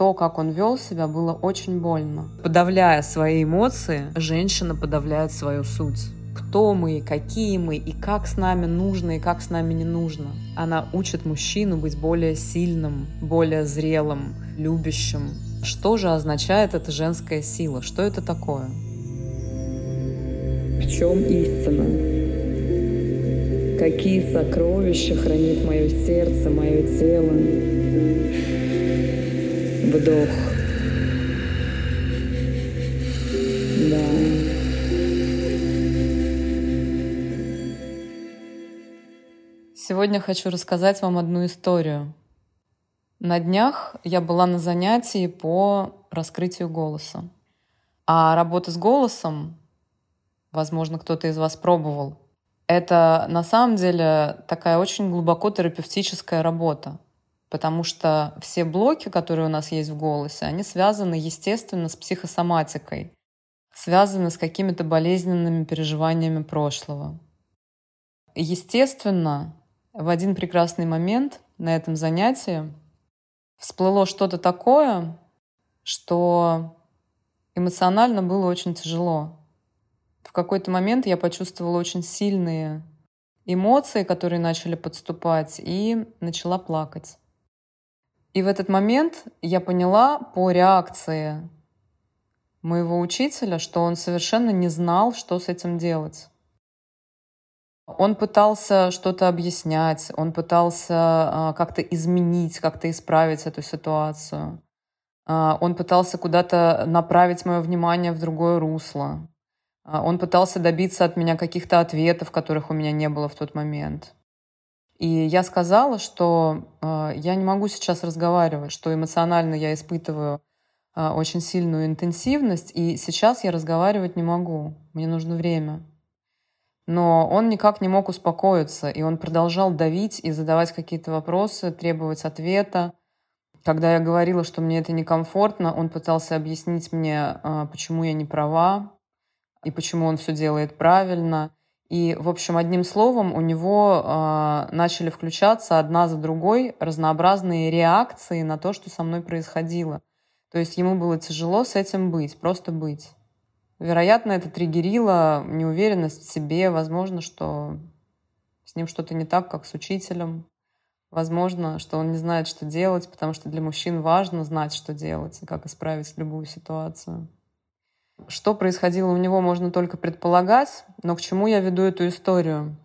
то, как он вел себя, было очень больно. Подавляя свои эмоции, женщина подавляет свою суть кто мы, какие мы, и как с нами нужно, и как с нами не нужно. Она учит мужчину быть более сильным, более зрелым, любящим. Что же означает эта женская сила? Что это такое? В чем истина? Какие сокровища хранит мое сердце, мое тело? Вдох. Да. Сегодня хочу рассказать вам одну историю. На днях я была на занятии по раскрытию голоса. А работа с голосом, возможно, кто-то из вас пробовал, это на самом деле такая очень глубоко терапевтическая работа. Потому что все блоки, которые у нас есть в голосе, они связаны, естественно, с психосоматикой, связаны с какими-то болезненными переживаниями прошлого. Естественно, в один прекрасный момент на этом занятии всплыло что-то такое, что эмоционально было очень тяжело. В какой-то момент я почувствовала очень сильные эмоции, которые начали подступать, и начала плакать. И в этот момент я поняла по реакции моего учителя, что он совершенно не знал, что с этим делать. Он пытался что-то объяснять, он пытался а, как-то изменить, как-то исправить эту ситуацию. А, он пытался куда-то направить мое внимание в другое русло. А, он пытался добиться от меня каких-то ответов, которых у меня не было в тот момент. И я сказала, что я не могу сейчас разговаривать, что эмоционально я испытываю очень сильную интенсивность, и сейчас я разговаривать не могу. Мне нужно время. Но он никак не мог успокоиться, и он продолжал давить и задавать какие-то вопросы, требовать ответа. Когда я говорила, что мне это некомфортно, он пытался объяснить мне, а, почему я не права и почему он все делает правильно. И, в общем, одним словом, у него э, начали включаться одна за другой разнообразные реакции на то, что со мной происходило. То есть ему было тяжело с этим быть, просто быть. Вероятно, это триггерило неуверенность в себе. Возможно, что с ним что-то не так, как с учителем. Возможно, что он не знает, что делать, потому что для мужчин важно знать, что делать и как исправить любую ситуацию. Что происходило у него, можно только предполагать, но к чему я веду эту историю?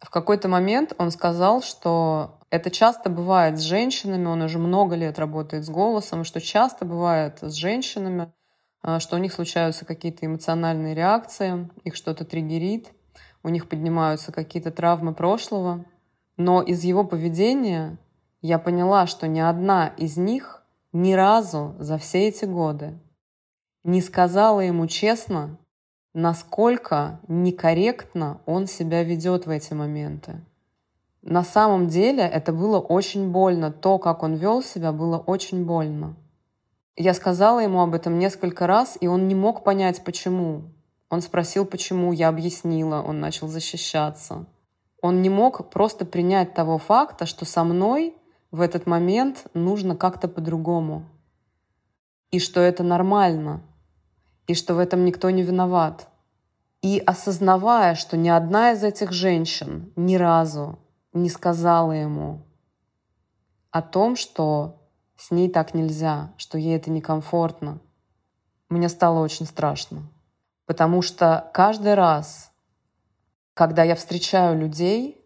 В какой-то момент он сказал, что это часто бывает с женщинами, он уже много лет работает с голосом, что часто бывает с женщинами, а, что у них случаются какие-то эмоциональные реакции, их что-то триггерит, у них поднимаются какие-то травмы прошлого. Но из его поведения я поняла, что ни одна из них ни разу за все эти годы не сказала ему честно, насколько некорректно он себя ведет в эти моменты. На самом деле это было очень больно. То, как он вел себя, было очень больно. Я сказала ему об этом несколько раз, и он не мог понять, почему. Он спросил, почему, я объяснила, он начал защищаться. Он не мог просто принять того факта, что со мной в этот момент нужно как-то по-другому. И что это нормально. И что в этом никто не виноват. И осознавая, что ни одна из этих женщин ни разу не сказала ему о том, что с ней так нельзя, что ей это некомфортно. Мне стало очень страшно. Потому что каждый раз, когда я встречаю людей,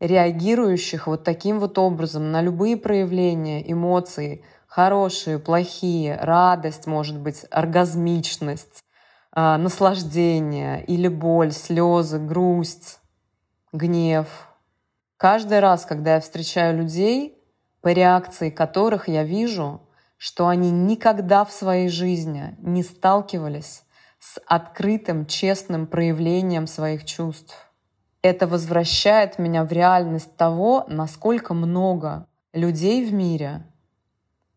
реагирующих вот таким вот образом на любые проявления эмоций, хорошие, плохие, радость, может быть, оргазмичность, а, наслаждение или боль, слезы, грусть, гнев. Каждый раз, когда я встречаю людей, по реакции которых я вижу, что они никогда в своей жизни не сталкивались с открытым, честным проявлением своих чувств. Это возвращает меня в реальность того, насколько много людей в мире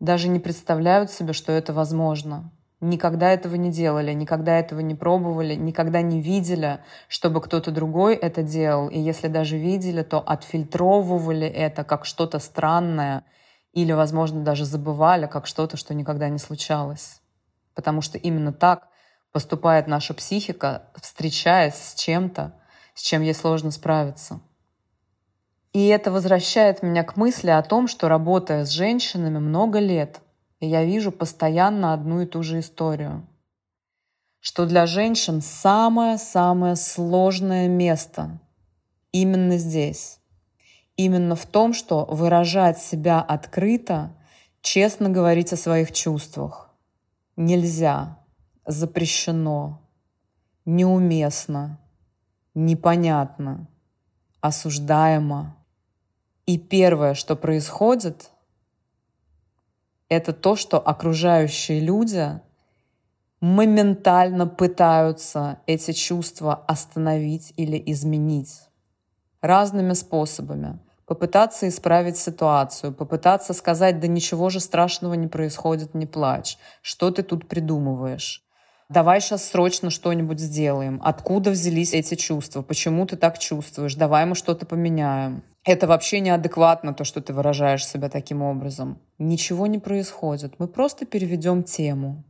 даже не представляют себе, что это возможно. Никогда этого не делали, никогда этого не пробовали, никогда не видели, чтобы кто-то другой это делал. И если даже видели, то отфильтровывали это как что-то странное Или, возможно, даже забывали как что-то, что никогда не случалось. Потому что именно так поступает наша психика, встречаясь с чем-то, с чем ей сложно справиться. И это возвращает меня к мысли о том, что работая с женщинами много лет, я вижу постоянно одну и ту же историю. Что для женщин самое-самое сложное место именно здесь. Именно в том, что выражать себя открыто, честно говорить о своих чувствах. Нельзя, запрещено, неуместно, непонятно, осуждаемо. И первое, что происходит, это то, что окружающие люди моментально пытаются эти чувства остановить или изменить разными способами. Попытаться исправить ситуацию, попытаться сказать, да ничего же страшного не происходит, не плачь. Что ты тут придумываешь? Давай сейчас срочно что-нибудь сделаем. Откуда взялись эти чувства? Почему ты так чувствуешь? Давай мы что-то поменяем. Это вообще неадекватно, то, что ты выражаешь себя таким образом. Ничего не происходит. Мы просто переведем тему.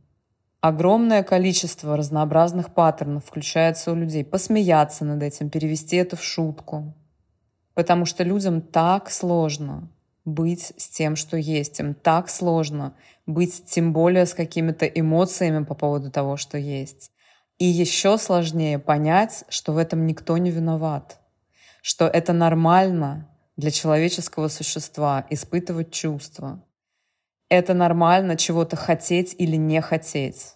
Огромное количество разнообразных паттернов включается у людей. Посмеяться над этим, перевести это в шутку. Потому что людям так сложно быть с тем, что есть. Им так сложно быть тем более с какими-то эмоциями по поводу того, что есть. И еще сложнее понять, что в этом никто не виноват. Что это нормально для человеческого существа испытывать чувства. Это нормально чего-то хотеть или не хотеть.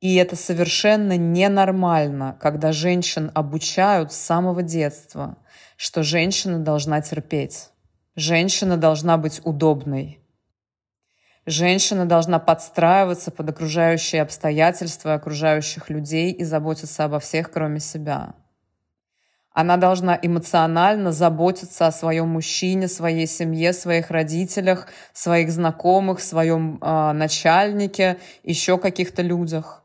И это совершенно ненормально, когда женщин обучают с самого детства, что женщина должна терпеть. Женщина должна быть удобной. Женщина должна подстраиваться под окружающие обстоятельства окружающих людей и заботиться обо всех, кроме себя. Она должна эмоционально заботиться о своем мужчине, своей семье, своих родителях, своих знакомых, своем э, начальнике, еще каких-то людях.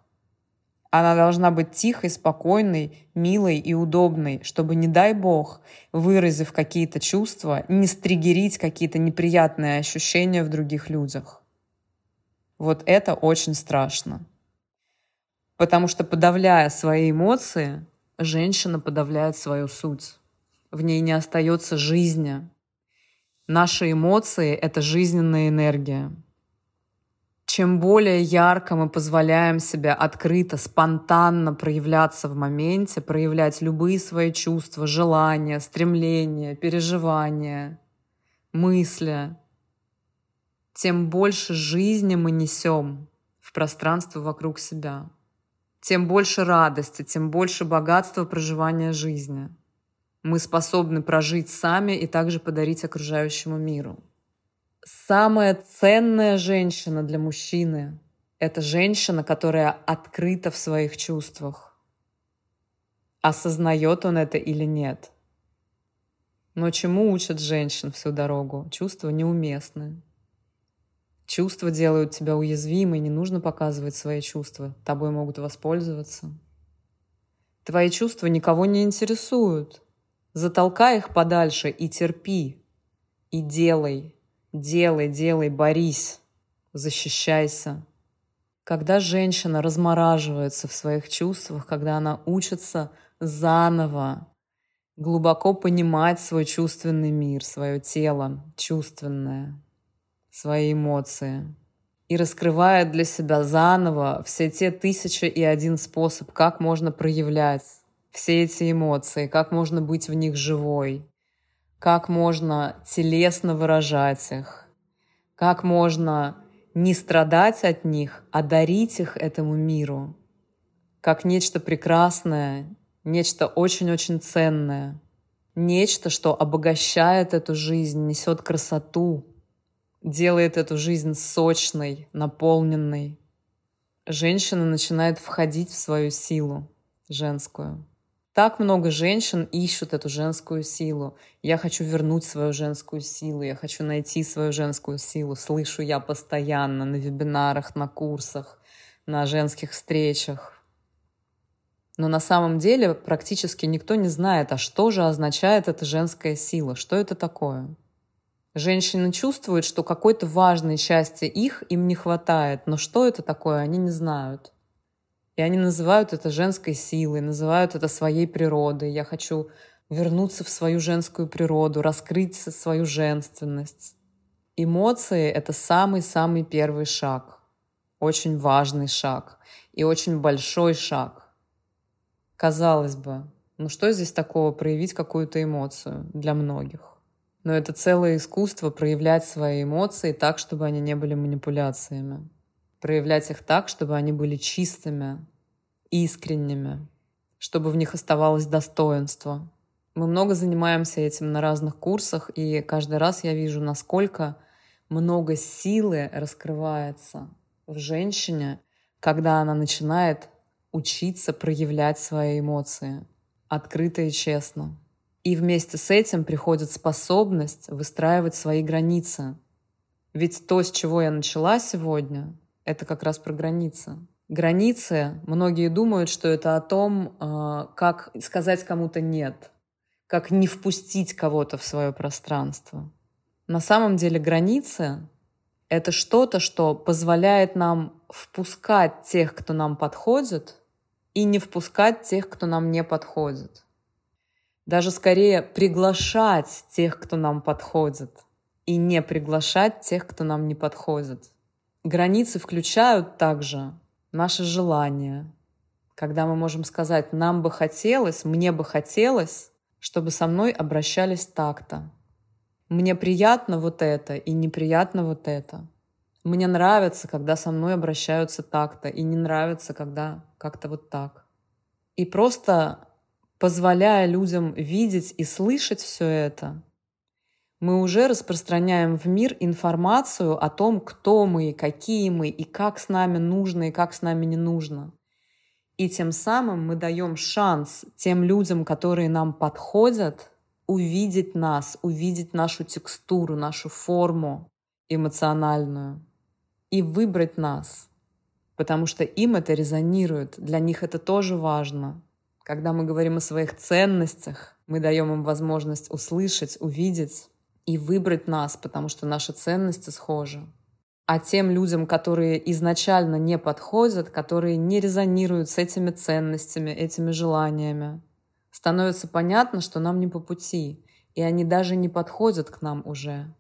Она должна быть тихой, спокойной, милой и удобной, чтобы, не дай бог, выразив какие-то чувства, не стригерить какие-то неприятные ощущения в других людях. Вот это очень страшно. Потому что, подавляя свои эмоции, женщина подавляет свою суть. В ней не остается жизни. Наши эмоции — это жизненная энергия. Чем более ярко мы позволяем себя открыто, спонтанно проявляться в моменте, проявлять любые свои чувства, желания, стремления, переживания, мысли, тем больше жизни мы несем в пространство вокруг себя тем больше радости, тем больше богатства проживания жизни. Мы способны прожить сами и также подарить окружающему миру. Самая ценная женщина для мужчины — это женщина, которая открыта в своих чувствах. Осознает он это или нет. Но чему учат женщин всю дорогу? Чувства неуместны. Чувства делают тебя уязвимой, не нужно показывать свои чувства, тобой могут воспользоваться. Твои чувства никого не интересуют. Затолкай их подальше и терпи. И делай, делай, делай, борись, защищайся. Когда женщина размораживается в своих чувствах, когда она учится заново глубоко понимать свой чувственный мир, свое тело чувственное, свои эмоции и раскрывает для себя заново все те тысячи и один способ, как можно проявлять все эти эмоции, как можно быть в них живой, как можно телесно выражать их, как можно не страдать от них, а дарить их этому миру, как нечто прекрасное, нечто очень-очень ценное, нечто, что обогащает эту жизнь, несет красоту, делает эту жизнь сочной, наполненной. Женщина начинает входить в свою силу женскую. Так много женщин ищут эту женскую силу. Я хочу вернуть свою женскую силу, я хочу найти свою женскую силу. Слышу я постоянно на вебинарах, на курсах, на женских встречах. Но на самом деле практически никто не знает, а что же означает эта женская сила, что это такое. Женщины чувствуют, что какой-то важной части их им не хватает, но что это такое, они не знают. И они называют это женской силой, называют это своей природой. Я хочу вернуться в свою женскую природу, раскрыть свою женственность. Эмоции — это самый-самый первый шаг, очень важный шаг и очень большой шаг. Казалось бы, ну что здесь такого проявить какую-то эмоцию для многих? Но это целое искусство проявлять свои эмоции так, чтобы они не были манипуляциями. Проявлять их так, чтобы они были чистыми, искренними, чтобы в них оставалось достоинство. Мы много занимаемся этим на разных курсах, и каждый раз я вижу, насколько много силы раскрывается в женщине, когда она начинает учиться проявлять свои эмоции открыто и честно. И вместе с этим приходит способность выстраивать свои границы. Ведь то, с чего я начала сегодня, это как раз про границы. Границы, многие думают, что это о том, а, как сказать кому-то «нет», как не впустить кого-то в свое пространство. На самом деле границы — это что-то, что позволяет нам впускать тех, кто нам подходит, и не впускать тех, кто нам не подходит. Даже скорее приглашать тех, кто нам подходит, и не приглашать тех, кто нам не подходит. Границы включают также наши желания, когда мы можем сказать, нам бы хотелось, мне бы хотелось, чтобы со мной обращались так-то. Мне приятно вот это и неприятно вот это. Мне нравится, когда со мной обращаются так-то, и не нравится, когда как-то вот так. И просто позволяя людям видеть и слышать все это, мы уже распространяем в мир информацию о том, кто мы, какие мы, и как с нами нужно, и как с нами не нужно. И тем самым мы даем шанс тем людям, которые нам подходят, увидеть нас, увидеть нашу текстуру, нашу форму эмоциональную и выбрать нас, потому что им это резонирует, для них это тоже важно. Когда мы говорим о своих ценностях, мы даем им возможность услышать, увидеть и выбрать нас, потому что наши ценности схожи. А тем людям, которые изначально не подходят, которые не резонируют с этими ценностями, этими желаниями, становится понятно, что нам не по пути, и они даже не подходят к нам уже.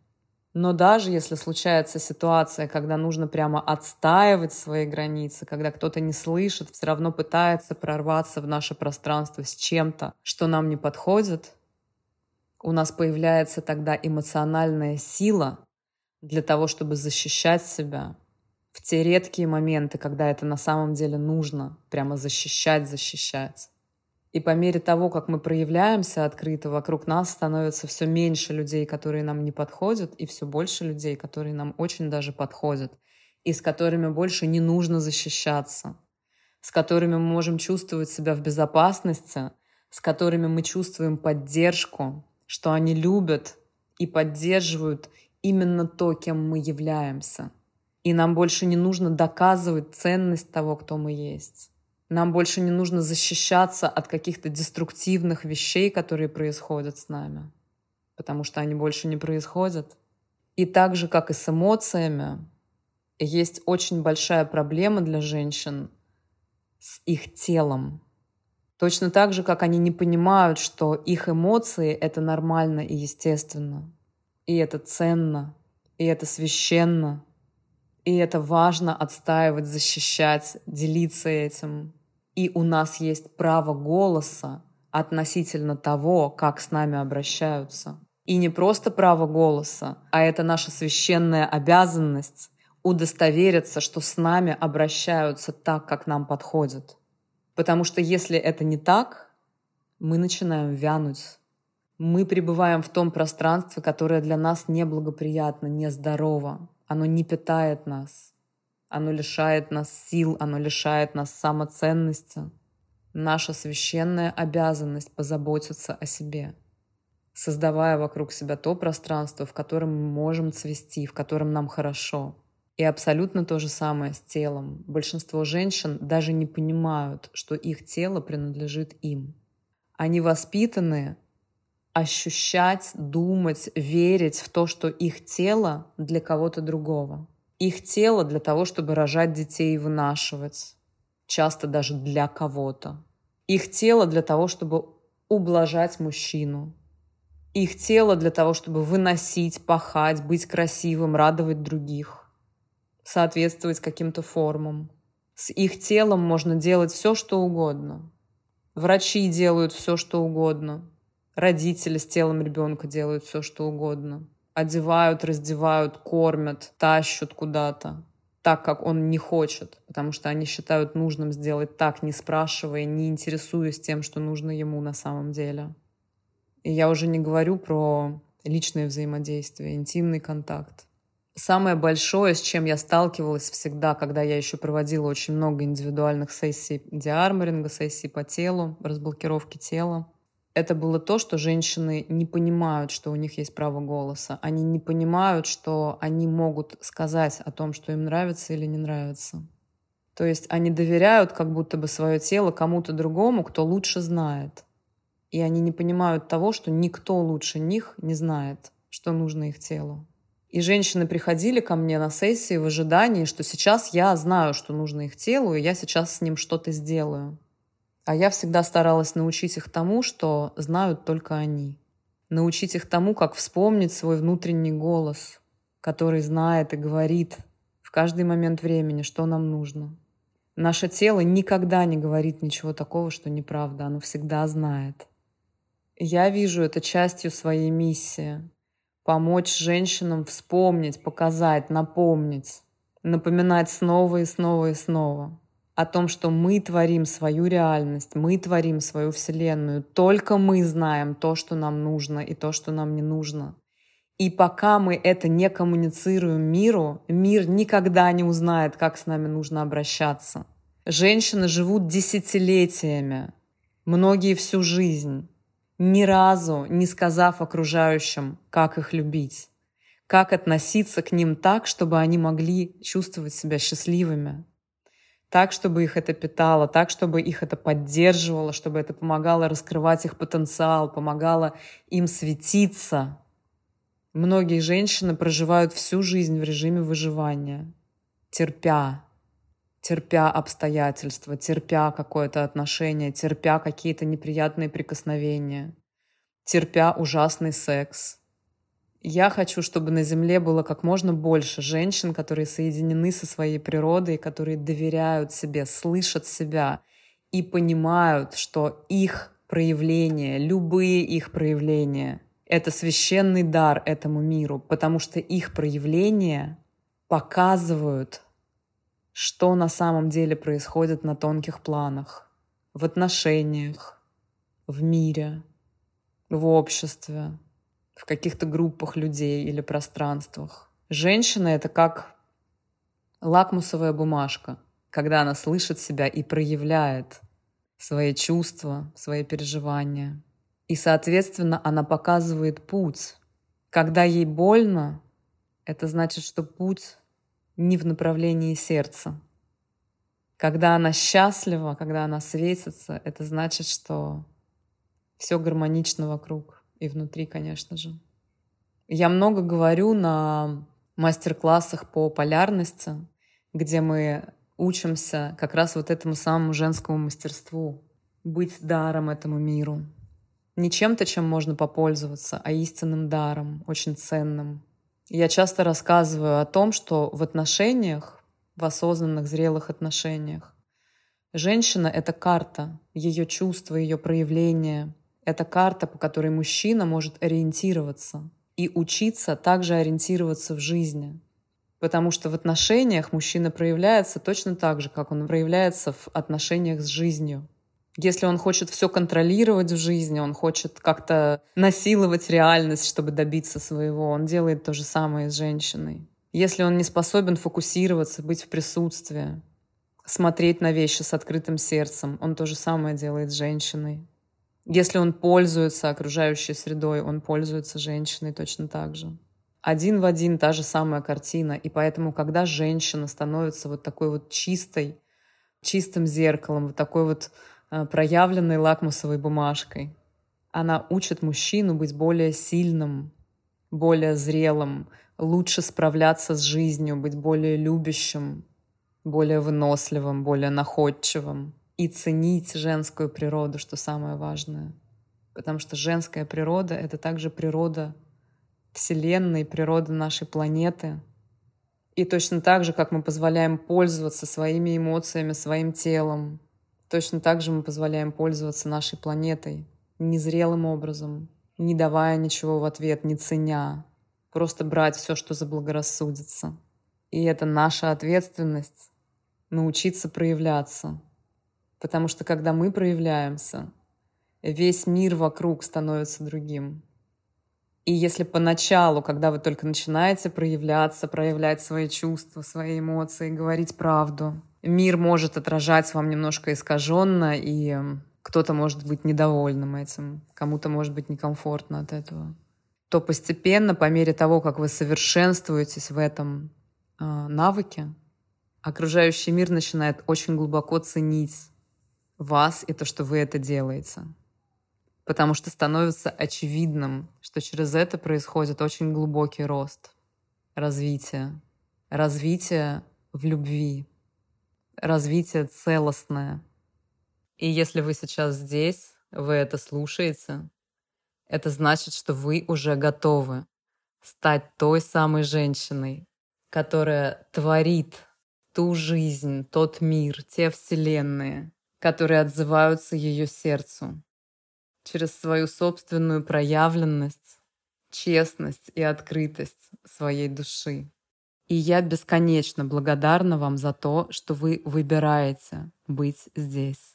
Но даже если случается ситуация, когда нужно прямо отстаивать свои границы, когда кто-то не слышит, все равно пытается прорваться в наше пространство с чем-то, что нам не подходит, у нас появляется тогда эмоциональная сила для того, чтобы защищать себя в те редкие моменты, когда это на самом деле нужно, прямо защищать, защищать. И по мере того, как мы проявляемся открыто, вокруг нас становится все меньше людей, которые нам не подходят, и все больше людей, которые нам очень даже подходят, и с которыми больше не нужно защищаться, с которыми мы можем чувствовать себя в безопасности, с которыми мы чувствуем поддержку, что они любят и поддерживают именно то, кем мы являемся. И нам больше не нужно доказывать ценность того, кто мы есть. Нам больше не нужно защищаться от каких-то деструктивных вещей, которые происходят с нами, потому что они больше не происходят. И так же, как и с эмоциями, есть очень большая проблема для женщин с их телом. Точно так же, как они не понимают, что их эмоции — это нормально и естественно. И это ценно, и это священно, и это важно отстаивать, защищать, делиться этим. И у нас есть право голоса относительно того, как с нами обращаются. И не просто право голоса, а это наша священная обязанность удостовериться, что с нами обращаются так, как нам подходит. Потому что если это не так, мы начинаем вянуть. Мы пребываем в том пространстве, которое для нас неблагоприятно, нездорово. Оно не питает нас. Оно лишает нас сил, оно лишает нас самоценности. Наша священная обязанность позаботиться о себе, создавая вокруг себя то пространство, в котором мы можем цвести, в котором нам хорошо — и абсолютно то же самое с телом. Большинство женщин даже не понимают, что их тело принадлежит им. Они воспитаны ощущать, думать, верить в то, что их тело для кого-то другого. Их тело для того, чтобы рожать детей и вынашивать. Часто даже для кого-то. Их тело для того, чтобы ублажать мужчину. Их тело для того, чтобы выносить, пахать, быть красивым, радовать других. Соответствовать каким-то формам. С их телом можно делать все, что угодно. Врачи делают все, что угодно. Родители с телом ребенка делают все, что угодно. Одевают, раздевают, кормят, тащат куда-то так, как он не хочет, потому что они считают нужным сделать так, не спрашивая, не интересуясь тем, что нужно ему на самом деле. И я уже не говорю про личное взаимодействие, интимный контакт. Самое большое, с чем я сталкивалась всегда, когда я еще проводила очень много индивидуальных сессий диарморинга, сессий по телу, разблокировки тела, это было то, что женщины не понимают, что у них есть право голоса. Они не понимают, что они могут сказать о том, что им нравится или не нравится. То есть они доверяют как будто бы свое тело кому-то другому, кто лучше знает. И они не понимают того, что никто лучше них не знает, что нужно их телу. И женщины приходили ко мне на сессии в ожидании, что сейчас я знаю, что нужно их телу, и я сейчас с ним что-то сделаю. А я всегда старалась научить их тому, что знают только они. Научить их тому, как вспомнить свой внутренний голос, который знает и говорит в каждый момент времени, что нам нужно. Наше тело никогда не говорит ничего такого, что неправда. Оно всегда знает. Я вижу это частью своей миссии помочь женщинам вспомнить, показать, напомнить, напоминать снова и снова и снова о том, что мы творим свою реальность, мы творим свою Вселенную. Только мы знаем то, что нам нужно и то, что нам не нужно. И пока мы это не коммуницируем миру, мир никогда не узнает, как с нами нужно обращаться. Женщины живут десятилетиями, многие всю жизнь ни разу не сказав окружающим, как их любить, как относиться к ним так, чтобы они могли чувствовать себя счастливыми, так, чтобы их это питало, так, чтобы их это поддерживало, чтобы это помогало раскрывать их потенциал, помогало им светиться. Многие женщины проживают всю жизнь в режиме выживания, терпя, терпя обстоятельства, терпя какое-то отношение, терпя какие-то неприятные прикосновения, терпя ужасный секс. Я хочу, чтобы на Земле было как можно больше женщин, которые соединены со своей природой, которые доверяют себе, слышат себя и понимают, что их проявления, любые их проявления — это священный дар этому миру, потому что их проявления показывают что на самом деле происходит на тонких планах, в отношениях, в мире, в обществе, в каких-то группах людей или пространствах. Женщина — это как лакмусовая бумажка, когда она слышит себя и проявляет свои чувства, свои переживания. И, соответственно, она показывает путь. Когда ей больно, это значит, что путь не в направлении сердца. Когда она счастлива, когда она светится, это значит, что все гармонично вокруг и внутри, конечно же. Я много говорю на мастер-классах по полярности, где мы учимся как раз вот этому самому женскому мастерству, быть даром этому миру. Не чем-то, чем можно попользоваться, а истинным даром, очень ценным, я часто рассказываю о том, что в отношениях, в осознанных, зрелых отношениях, женщина — это карта, ее чувства, ее проявления. Это карта, по которой мужчина может ориентироваться и учиться также ориентироваться в жизни. Потому что в отношениях мужчина проявляется точно так же, как он проявляется в отношениях с жизнью. Если он хочет все контролировать в жизни, он хочет как-то насиловать реальность, чтобы добиться своего, он делает то же самое с женщиной. Если он не способен фокусироваться, быть в присутствии, смотреть на вещи с открытым сердцем, он то же самое делает с женщиной. Если он пользуется окружающей средой, он пользуется женщиной точно так же. Один в один та же самая картина. И поэтому, когда женщина становится вот такой вот чистой, чистым зеркалом, вот такой вот проявленной лакмусовой бумажкой. Она учит мужчину быть более сильным, более зрелым, лучше справляться с жизнью, быть более любящим, более выносливым, более находчивым и ценить женскую природу, что самое важное. Потому что женская природа — это также природа Вселенной, природа нашей планеты. И точно так же, как мы позволяем пользоваться своими эмоциями, своим телом, точно так же мы позволяем пользоваться нашей планетой незрелым образом, не давая ничего в ответ, не ценя, просто брать все, что заблагорассудится. И это наша ответственность научиться проявляться. Потому что когда мы проявляемся, весь мир вокруг становится другим. И если поначалу, когда вы только начинаете проявляться, проявлять свои чувства, свои эмоции, говорить правду, мир может отражать вам немножко искаженно, и кто-то может быть недовольным этим, кому-то может быть некомфортно от этого, то постепенно, по мере того, как вы совершенствуетесь в этом э, навыке, окружающий мир начинает очень глубоко ценить вас и то, что вы это делаете. Потому что становится очевидным, что через это происходит очень глубокий рост, развитие. Развитие в любви, развитие целостное. И если вы сейчас здесь, вы это слушаете, это значит, что вы уже готовы стать той самой женщиной, которая творит ту жизнь, тот мир, те вселенные, которые отзываются ее сердцу через свою собственную проявленность, честность и открытость своей души. И я бесконечно благодарна вам за то, что вы выбираете быть здесь.